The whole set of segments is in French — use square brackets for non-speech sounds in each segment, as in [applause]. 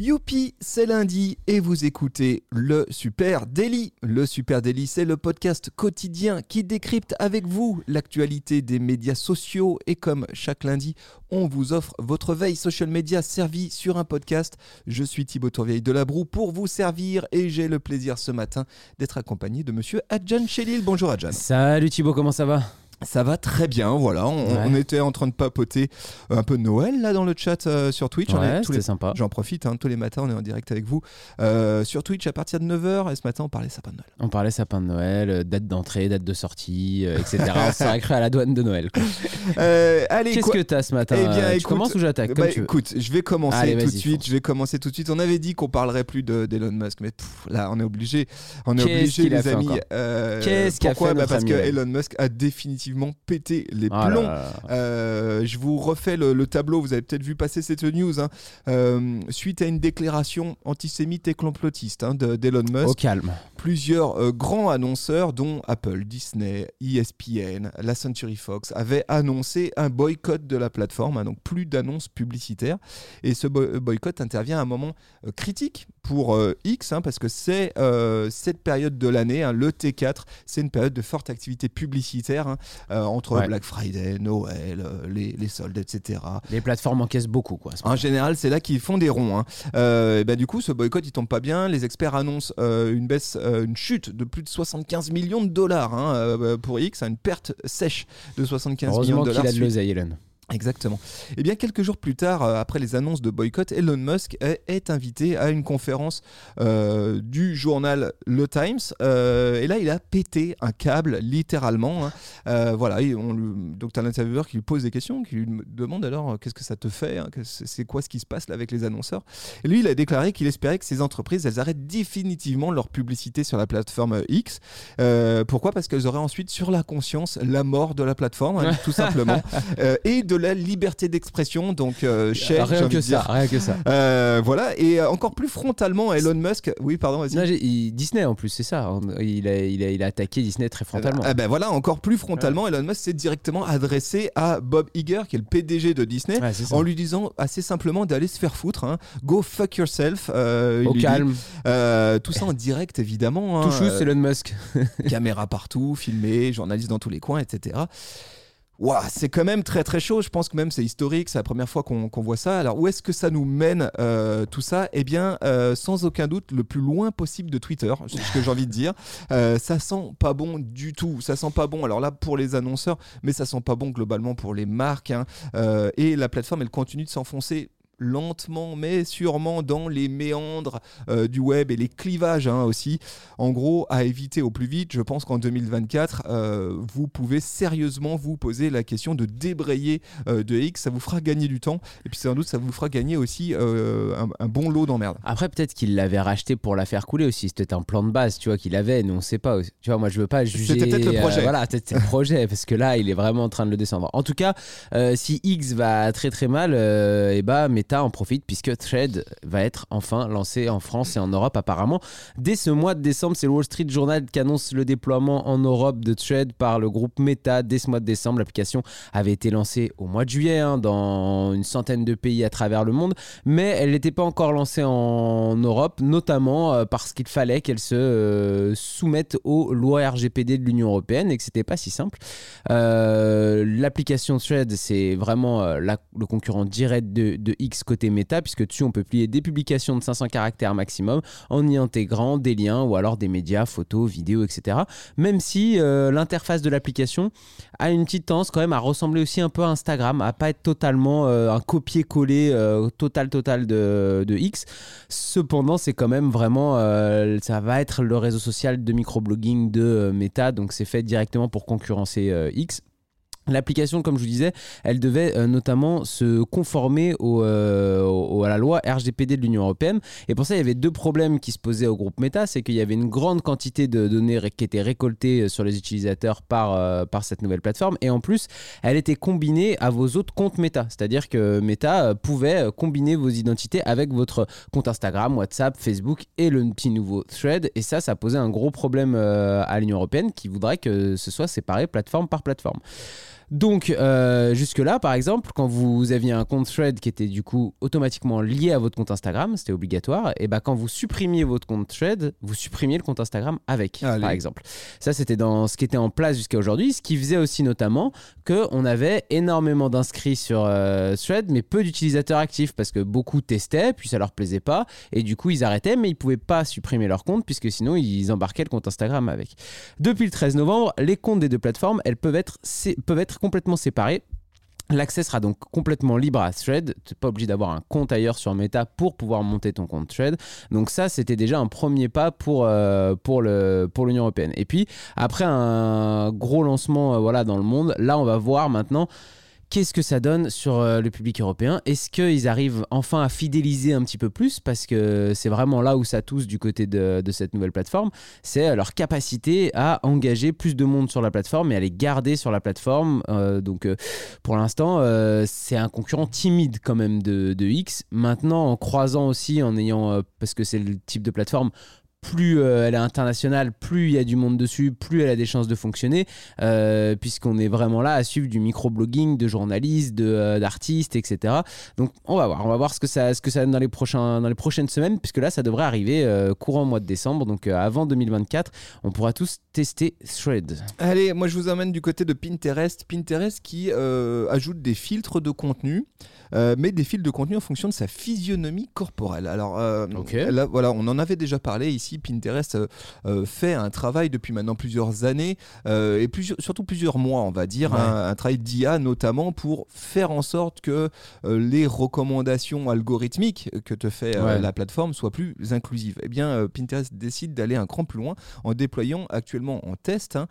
Youpi, c'est lundi et vous écoutez le Super Daily. Le Super Daily, c'est le podcast quotidien qui décrypte avec vous l'actualité des médias sociaux et comme chaque lundi, on vous offre votre veille social media servie sur un podcast. Je suis Thibaut Tourvieille de la Broue pour vous servir et j'ai le plaisir ce matin d'être accompagné de monsieur Adjan Chelil. Bonjour Adjan. Salut Thibaut, comment ça va? Ça va très bien, voilà. On, Ouais. on était en train de papoter un peu de Noël là dans le chat euh, sur Twitch. Ouais, les- c'était sympa. J'en profite, hein, tous les matins on est en direct avec vous euh, sur Twitch à partir de 9h et ce matin on parlait sapin de Noël. On parlait sapin de Noël, euh, date d'entrée, date de sortie, euh, etc. on s'est à la douane de Noël. quoi. [laughs] Allez, Qu'est-ce que t'as ce matin Eh bien, Tu écoute, commences ou j'attaque Bah, tu écoute, je vais commencer Allez, tout de suite. Je vais commencer tout de suite. On avait dit qu'on parlerait plus de- d'Elon Musk, mais pff, là, on est obligé. On est obligé, qu'il a les amis. Qu'est-ce qu'a Pourquoi fait Bah, Parce que. Elon Musk a définitivement pété les là plombs. là là. Euh, je vous refais le, le tableau, vous avez peut-être vu passer cette news. hein. Euh, suite à une déclaration antisémite et complotiste hein, de- d'Elon Musk, Au calme. Plusieurs euh, grands annonceurs, dont Apple, Disney, ESPN, la Century Fox, avaient annoncé un boycott de la plateforme, hein, donc plus d'annonces publicitaires. Et ce boy- boycott intervient à un moment euh, critique pour euh, X, hein, parce que c'est euh, cette période de l'année, hein, le T4, c'est une période de forte activité publicitaire euh, entre Ouais. Black Friday, Noël, euh, les, les soldes, etc. Les plateformes encaissent beaucoup quoi. En général, c'est là qu'ils font des ronds. Euh, et ben, du coup, ce boycott, il tombe pas bien. Les experts annoncent euh, une baisse, euh, une chute de plus de 75 millions de dollars hein, euh, pour X, hein, une perte sèche de 75 millions Heureusement de qu'il dollars. a de l'oseille, Elon. Exactement. Et bien quelques jours plus tard, euh, après les annonces de boycott, Elon Musk est, est invité à une conférence euh, du journal Le Times. Euh, et là, il a pété un câble, littéralement. hein. Voilà. Et on lui- donc, tu as l'intervieweur qui lui pose des questions, qui lui demande alors qu'est-ce que ça te fait hein, c'est quoi ce qui se passe là avec les annonceurs? Et lui, il a déclaré qu'il espérait que ces entreprises, elles arrêtent définitivement leur publicité sur la plateforme X. Pourquoi? Parce qu'elles auraient ensuite sur la conscience la mort de la plateforme, hein, [laughs] tout simplement, et de la liberté d'expression. Donc, euh, cher, j'ai rien que ça, rien que ça. Euh, voilà, et euh, encore plus frontalement, Elon Musk. Oui, pardon. Non, il- Disney en plus, c'est ça. Il a, il, a, il a attaqué Disney très frontalement. Ah ben voilà, encore plus frontalement, Elon Musk s'est directement adressé à Bob Iger, qui est le PDG de Disney, Ouais, en lui disant assez simplement d'aller se faire foutre. hein. Go fuck yourself. euh, Au dit. calme. Tout ça en direct, évidemment. hein, Tout chou, euh, c'est Elon Musk. [laughs] caméra partout, filmé, journalistes dans tous les coins, etc. Ouah, c'est quand même très très chaud. Je pense que même c'est historique. C'est la première fois qu'on voit ça. Alors où est-ce que ça nous mène euh, tout ça? Eh bien, euh, sans aucun doute, le plus loin possible de Twitter. C'est ce que j'ai envie de dire. [laughs] Euh, ça sent pas bon du tout. Ça sent pas bon. Alors là pour les annonceurs, mais ça sent pas bon globalement pour les marques. hein. Et la plateforme, elle continue de s'enfoncer lentement mais sûrement dans les méandres euh, du web et les clivages hein, aussi. En gros, à éviter au plus vite, je pense qu'en 2024, euh, vous pouvez sérieusement vous poser la question de débrayer euh, de X. Ça vous fera gagner du temps et puis sans doute ça vous fera gagner aussi un, un bon lot d'emmerdes. Après, peut-être qu'il l'avait racheté pour la faire couler aussi. C'était un plan de base, tu vois, qu'il avait. Nous, on sait pas. Tu vois, moi, je veux pas juger. C'était peut-être le projet. voilà, peut-être c'est le [laughs] projet, parce que là, il est vraiment en train de le descendre. En tout cas, si X va très très mal, et bah, Meta en profite puisque Thread va être enfin lancé en France et en Europe apparemment. Dès ce mois de décembre, c'est le Wall Street Journal qui annonce le déploiement en Europe de Thread par le groupe Meta. Dès ce mois de décembre, l'application avait été lancée au mois de juillet hein, dans une centaine de pays à travers le monde mais elle n'était pas encore lancée en Europe, notamment euh, parce qu'il fallait qu'elle se euh, soumette aux lois RGPD de l'Union européenne et que c'était pas si simple. Euh, L'application Thread, c'est vraiment le concurrent direct de X côté méta, puisque dessus on peut plier des publications de 500 caractères maximum en y intégrant des liens ou alors des médias, photos, vidéos, etc. Même si euh, l'interface de l'application a une petite tendance quand même à ressembler aussi un peu à Instagram, à pas être totalement euh, un copier-coller euh, total total de, X. Cependant, c'est quand même vraiment, ça va être le réseau social de microblogging de Meta, donc c'est fait directement pour concurrencer X. L'application, comme je vous disais, elle devait euh, notamment se conformer euh, à la loi RGPD de l'Union européenne. Et pour ça, il y avait deux problèmes qui se posaient au groupe Meta. C'est qu'il y avait une grande quantité de données qui étaient récoltées euh, sur les utilisateurs par, cette nouvelle plateforme. Et en plus, elle était combinée à vos autres comptes Meta. C'est-à-dire que Meta pouvait combiner vos identités avec votre compte Instagram, WhatsApp, Facebook et le petit nouveau Thread. Et ça, ça posait un gros problème à l'Union européenne qui voudrait que ce soit séparé plateforme par plateforme. Donc, euh, jusque-là, par exemple, quand vous aviez un compte Thread qui était du coup automatiquement lié à votre compte Instagram, c'était obligatoire, et bah quand vous supprimiez votre compte Thread, vous supprimiez le compte Instagram avec, Allez. par exemple. Ça, c'était dans ce qui était en place jusqu'à aujourd'hui, ce qui faisait aussi notamment qu'on avait énormément d'inscrits sur euh, Thread, mais peu d'utilisateurs actifs, parce que beaucoup testaient, puis ça leur plaisait pas, et du coup, ils arrêtaient, mais ils pouvaient pas supprimer leur compte, puisque sinon, ils embarquaient le compte Instagram avec. Depuis le 13 novembre, les comptes des deux plateformes, elles peuvent être, peuvent être complètement séparés. L'accès sera donc complètement libre à Thread. Tu n'es pas obligé d'avoir un compte ailleurs sur Meta pour pouvoir monter ton compte Thread. Donc ça, c'était déjà un premier pas pour, euh, l'Union Européenne. Et puis, après un gros lancement euh, voilà, dans le monde, là, on va voir maintenant Qu'est-ce que ça donne sur euh, le public européen? Est-ce qu'ils arrivent enfin à fidéliser un petit peu plus? Parce que c'est vraiment là où ça touche du côté de, cette nouvelle plateforme. C'est euh, leur capacité à engager plus de monde sur la plateforme et à les garder sur la plateforme. Euh, donc pour l'instant, c'est un concurrent timide quand même de, de X. Maintenant, en croisant aussi, en ayant, parce que c'est le type de plateforme plus euh, elle est internationale, plus il y a du monde dessus, plus elle a des chances de fonctionner, euh, puisqu'on est vraiment là à suivre du microblogging, de journalistes, euh, d'artistes, etc. Donc on va voir, on va voir ce que ça, ce donne dans les, prochaines semaines, puisque là ça devrait arriver courant mois de décembre, donc avant 2024, on pourra tous tester Thread. Allez, moi je vous emmène du côté de Pinterest. Pinterest qui ajoute des filtres de contenu, euh, mais des filtres de contenu en fonction de sa physionomie corporelle. Alors euh, là, voilà, on en avait déjà parlé ici. Pinterest euh, fait un travail depuis maintenant plusieurs années et surtout plusieurs mois, on va dire, Ouais. un, un travail d'IA notamment pour faire en sorte que les recommandations algorithmiques que te fait Ouais. la plateforme soient plus inclusives. Eh bien, Pinterest décide d'aller un cran plus loin en déployant actuellement en test hein,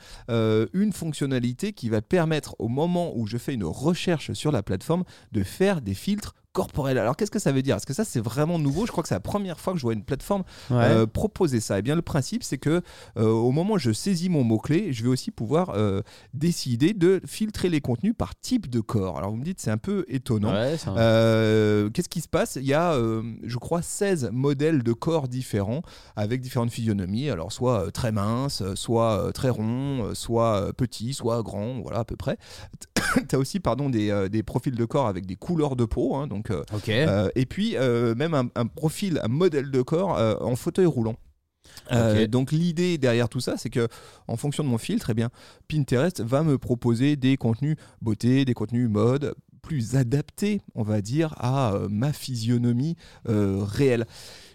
une fonctionnalité qui va permettre au moment où je fais une recherche sur la plateforme de faire des filtres corporels. Alors qu'est-ce que ça veut dire? Parce que ça c'est vraiment nouveau? Je crois que c'est la première fois que je vois une plateforme Ouais. euh, proposer ça. Et bien le principe c'est que euh, au moment où je saisis mon mot clé, je vais aussi pouvoir euh, décider de filtrer les contenus par type de corps. Alors vous me dites c'est un peu étonnant. Ouais, c'est un- Qu'est-ce qui se passe? Il y a, je crois, 16 modèles de corps différents avec différentes physionomies. Alors, soit très mince, soit très rond, soit petit, soit grand, voilà à peu près. [coughs] tu as aussi pardon, des, euh, des profils de corps avec des couleurs de peau. hein, donc, euh, euh, et puis, même un, un profil, un modèle de corps en fauteuil roulant. Euh. Donc l'idée derrière tout ça, c'est que en fonction de mon filtre, eh bien, Pinterest va me proposer des contenus beauté, des contenus mode plus adaptés, on va dire, à euh, ma physionomie euh, réelle.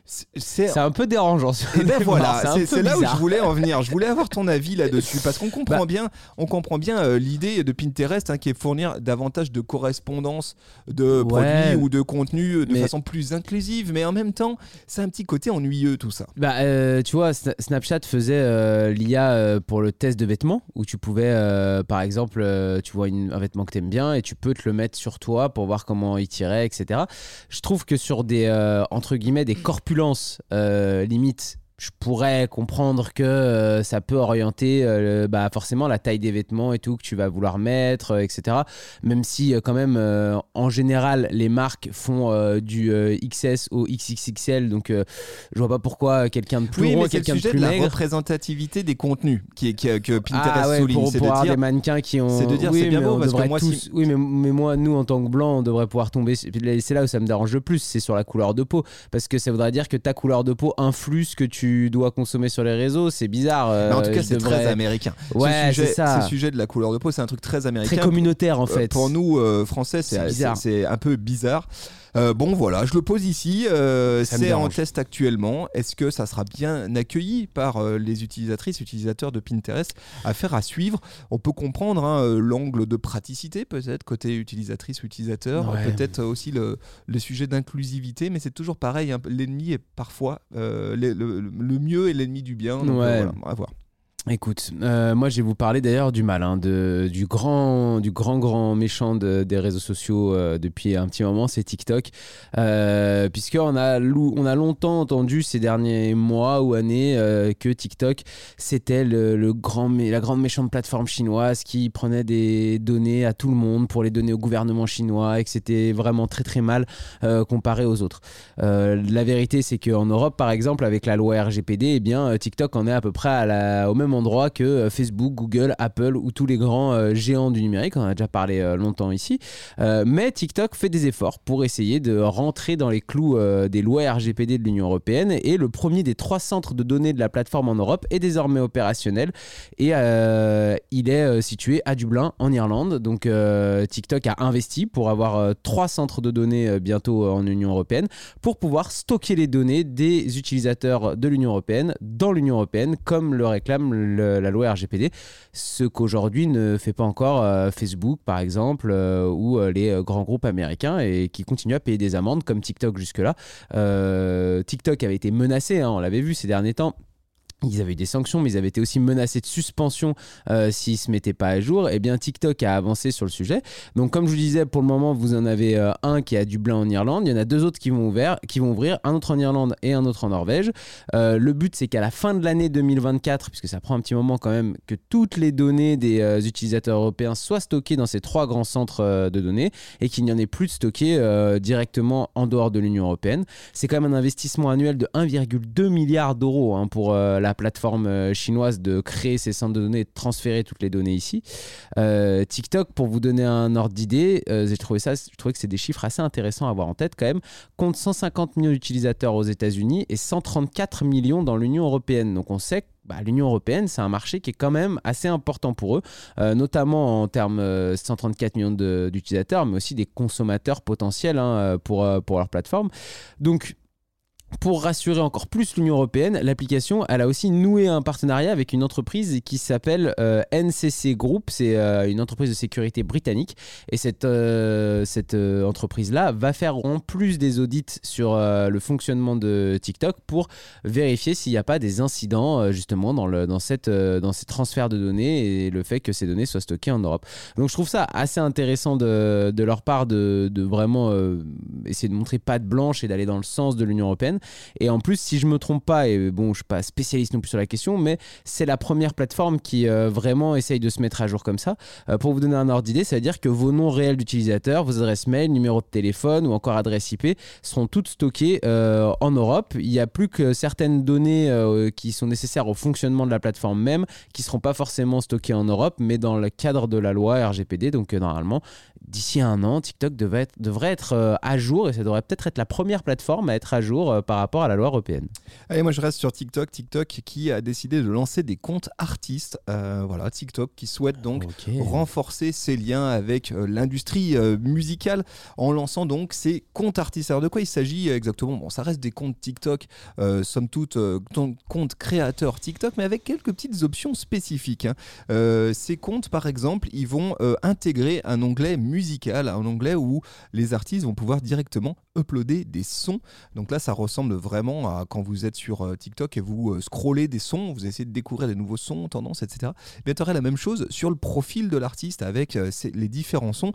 C'est- un peu dérangeant. [laughs] et le ben voilà, c'est là où je voulais en venir. Je voulais avoir ton avis là-dessus parce qu'on comprend Bah. bien, on comprend bien euh, l'idée de Pinterest hein, qui est fournir davantage de correspondance de Ouais. produits ou de contenus euh, de Mais- façon plus inclusive, mais en même temps, c'est un petit côté ennuyeux tout ça. Bah, euh, tu vois, Sna- Snapchat faisait euh, l'IA pour le test de vêtements, où tu pouvais, par exemple, tu vois une- un vêtement que t'aimes bien et tu peux te le mettre sur toi pour voir comment il tirait, etc. Je trouve que sur des, entre guillemets, des corpulences euh, limite, je pourrais comprendre que euh, ça peut orienter euh, le- bah, forcément la taille des vêtements et tout que tu vas vouloir mettre, euh, etc. Même si quand même, en général, les marques font du XS au XXXL, donc je vois pas pourquoi quelqu'un de plus oui, le quelqu'un de plus de la maigre. représentativité des contenus qui est, qui que Pinterest Ah ouais, souligne. pour, pour de avoir dire, des mannequins qui ont. c'est de dire, oui, c'est bien beau, parce que moi, tous- si- Oui, mais, mais moi, nous, en tant que blancs, on devrait pouvoir tomber. C'est là où ça me dérange le plus, c'est sur la couleur de peau. Parce que ça voudrait dire que ta couleur de peau influe ce que tu dois consommer sur les réseaux. C'est bizarre. euh, mais en tout cas, je c'est devrais- très américain. Ouais, ce sujet, c'est ça. Ce sujet de la couleur de peau, c'est un truc très américain. Très communautaire, en Euh, fait. Pour nous, euh, Français, c'est un peu bizarre. Euh, bon, voilà, je le pose ici. euh, c'est en test actuellement. Est-ce que ça sera bien accueilli par euh, les utilisatrices, utilisateurs de Pinterest Affaire à suivre? On peut comprendre hein, l'angle de praticité, peut-être, côté utilisatrice ou utilisateur. Ouais. Peut-être aussi le, le sujet d'inclusivité, mais c'est toujours pareil. hein, L'ennemi est parfois. le, mieux est l'ennemi du bien. donc, Ouais. voilà, à voir. Écoute, euh, moi je vais vous parler d'ailleurs du mal, hein, de, du grand, du grand grand méchant de- des réseaux sociaux euh, depuis un petit moment, c'est TikTok, euh, puisqu'on a on a longtemps entendu ces derniers mois ou années euh, que TikTok c'était le, grand, la grande méchante plateforme chinoise qui prenait des données à tout le monde pour les donner au gouvernement chinois et que c'était vraiment très très mal comparé aux autres. La vérité, c'est qu'en Europe, par exemple, avec la loi RGPD, eh bien, TikTok en est à peu près au même endroit que euh, Facebook, Google, Apple ou tous les grands euh, géants du numérique. On a déjà parlé euh, longtemps ici. Mais TikTok fait des efforts pour essayer de rentrer dans les clous des lois RGPD de l'Union européenne. Et le premier des trois centres de données de la plateforme en Europe est désormais opérationnel. Et il est situé à Dublin, en Irlande. Donc TikTok a investi pour avoir trois centres de données bientôt en Union européenne pour pouvoir stocker les données des utilisateurs de l'Union européenne dans l'Union européenne, comme le réclame la loi RGPD, ce qu'aujourd'hui ne fait pas encore euh, Facebook, par exemple, euh, ou euh, les grands groupes américains et qui continuent à payer des amendes comme TikTok jusque-là. TikTok avait été menacé, hein, on l'avait vu ces derniers temps. Ils avaient eu des sanctions, mais ils avaient été aussi menacés de suspension euh, s'ils ne se mettaient pas à jour. Eh bien, TikTok a avancé sur le sujet. Donc, comme je vous disais, pour le moment, vous en avez euh, un qui est à Dublin en Irlande. Il y en a deux autres qui vont, ouvrir, qui vont ouvrir, un autre en Irlande et un autre en Norvège. Euh, le but, c'est qu'à la fin de l'année 2024, puisque ça prend un petit moment quand même, que toutes les données des euh, utilisateurs européens soient stockées dans ces trois grands centres de données et qu'il n'y en ait plus de stockés euh, directement en dehors de l'Union européenne. C'est quand même un investissement annuel de 1,2 milliard d'euros hein, pour euh, la plateforme euh, chinoise de créer ces centres de données et de transférer toutes les données ici. Euh, TikTok, pour vous donner un ordre d'idée, euh, j'ai trouvé ça, je trouvais que c'est des chiffres assez intéressants à avoir en tête quand même. Compte 150 millions d'utilisateurs aux États-Unis et 134 millions dans l'Union européenne. Donc on sait que bah, l'Union européenne, c'est un marché qui est quand même assez important pour eux, euh, notamment en termes euh, 134 millions d'utilisateurs, mais aussi des consommateurs potentiels hein, pour, pour leur plateforme. Donc pour rassurer encore plus l'Union européenne, l'application, elle a aussi noué un partenariat avec une entreprise qui s'appelle euh, NCC Group. C'est euh, une entreprise de sécurité britannique. Et cette, euh, cette entreprise-là va faire en plus des audits sur le fonctionnement de TikTok pour vérifier s'il n'y a pas des incidents justement dans, le, dans, cette, dans ces transferts de données et le fait que ces données soient stockées en Europe. Donc je trouve ça assez intéressant de, de leur part de, de vraiment essayer de montrer patte blanche et d'aller dans le sens de l'Union européenne. Et en plus, si je me trompe pas, et bon, je suis pas spécialiste non plus sur la question, mais c'est la première plateforme qui euh, vraiment essaye de se mettre à jour comme ça. Euh, pour vous donner un ordre d'idée, ça veut dire que vos noms réels d'utilisateurs, vos adresses mail, numéro de téléphone ou encore adresse IP seront toutes stockées euh, en Europe. Il n'y a plus que certaines données qui sont nécessaires au fonctionnement de la plateforme même qui seront pas forcément stockées en Europe, mais dans le cadre de la loi RGPD. Donc normalement, d'ici un an, TikTok devrait être à jour et ça devrait peut-être être la première plateforme à être à jour par rapport à la loi européenne. Allez, moi je reste sur TikTok. TikTok qui a décidé de lancer des comptes artistes. Euh, voilà, TikTok qui souhaite donc renforcer ses liens avec euh, l'industrie euh, musicale en lançant donc ces comptes artistes. Alors de quoi il s'agit exactement? Bon, ça reste des comptes TikTok, euh, somme toute comptes créateurs TikTok, mais avec quelques petites options spécifiques. hein. Euh, ces comptes, par exemple, ils vont intégrer un onglet musical, un onglet où les artistes vont pouvoir directement uploader des sons. Donc là, ça ressemble vraiment à quand vous êtes sur euh, TikTok et vous euh, scrollez des sons, vous essayez de découvrir des nouveaux sons, tendances, etc. Eh bien, tu aurais la même chose sur le profil de l'artiste avec euh, les différents sons.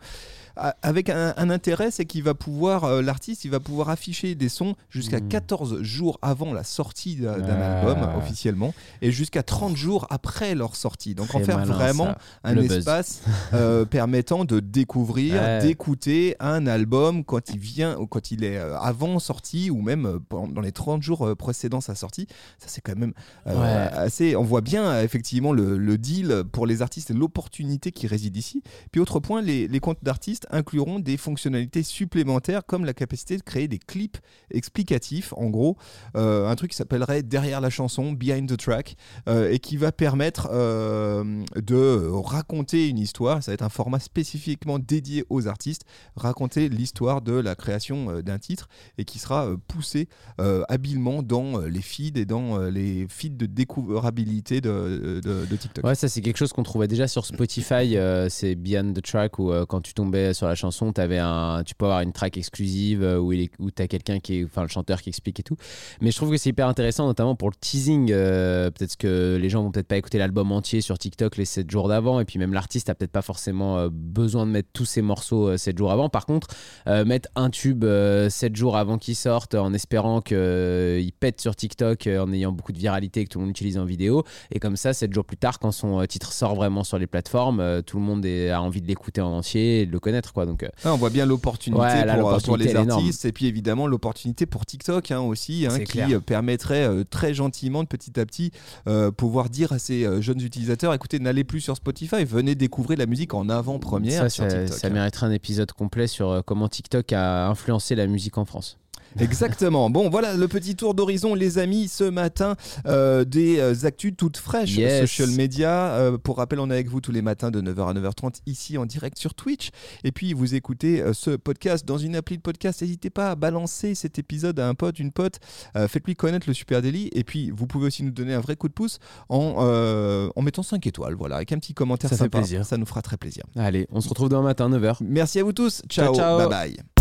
Avec un, un intérêt, c'est qu'il va pouvoir, l'artiste, il va pouvoir afficher des sons jusqu'à Hmm. 14 jours avant la sortie d'un Ah. album officiellement et jusqu'à 30 jours après leur sortie. Donc en faire malin, vraiment ça. un Le espace euh, [laughs] permettant de découvrir, Ouais. d'écouter un album quand il vient, ou quand il est avant sortie ou même dans les 30 jours euh, précédant sa sortie. Ça c'est quand même euh, Ouais. assez. On voit bien euh, effectivement le, le deal pour les artistes et l'opportunité qui réside ici. Puis autre point, les, les comptes d'artistes incluront des fonctionnalités supplémentaires comme la capacité de créer des clips explicatifs. En gros, euh, un truc qui s'appellerait derrière la chanson, behind the track, euh, et qui va permettre de raconter une histoire. Ça va être un format spécifiquement dédié aux artistes, raconter l'histoire de la création d'un titre et qui sera poussé euh, habilement dans euh, les feeds et dans euh, les feeds de découvrabilité de, de- TikTok. Ouais, ça c'est quelque chose qu'on trouvait déjà sur Spotify, euh, c'est Beyond the Track où euh, quand tu tombais sur la chanson, avais un, tu peux avoir une track exclusive euh, où, il est- t'as quelqu'un qui est, enfin le chanteur qui explique et tout. Mais je trouve que c'est hyper intéressant, notamment pour le teasing. euh, peut-être que les gens vont peut-être pas écouter l'album entier sur TikTok les 7 jours d'avant, et puis même l'artiste a peut-être pas forcément euh, besoin de mettre tous ses morceaux euh, 7 jours avant. Par contre, euh, mettre un tube 7 jours avant qu'il sorte en espérant qu'il pète sur TikTok euh, en ayant beaucoup de viralité et que tout le monde utilise en vidéo. Et comme ça, 7 jours plus tard, quand son euh, titre sort vraiment sur les plateformes, euh, tout le monde est- a envie de l'écouter en entier et de le connaître. Quoi. Donc, euh, Ah, on voit bien l'opportunité Ouais, pour, euh, les artistes et puis évidemment l'opportunité pour TikTok hein, aussi hein, qui clair. euh, permettrait euh, très gentiment de petit à petit euh, pouvoir dire à ces euh, jeunes utilisateurs écoutez n'allez plus sur Spotify venez découvrir la musique en avant-première ça, sur ça, TikTok. ça mériterait un épisode complet sur euh, comment TikTok a influencé la musique en France. [laughs] Exactement. Bon, voilà le petit tour d'horizon, les amis, ce matin, euh, des euh, actus toutes fraîches Yes. social media. Euh, pour rappel, on est avec vous tous les matins de 9h à 9h30 ici en direct sur Twitch. Et puis, vous écoutez ce podcast dans une appli de podcast. N'hésitez pas à balancer cet épisode à un pote, une pote. Faites-lui connaître le Super Daily. Et puis, vous pouvez aussi nous donner un vrai coup de pouce en, en mettant 5 étoiles. Voilà, avec un petit commentaire Ça fait sympa. plaisir. Ça nous fera très plaisir. Allez, on se retrouve demain matin, 9h. Merci à vous tous. Ciao. ciao. Bye bye.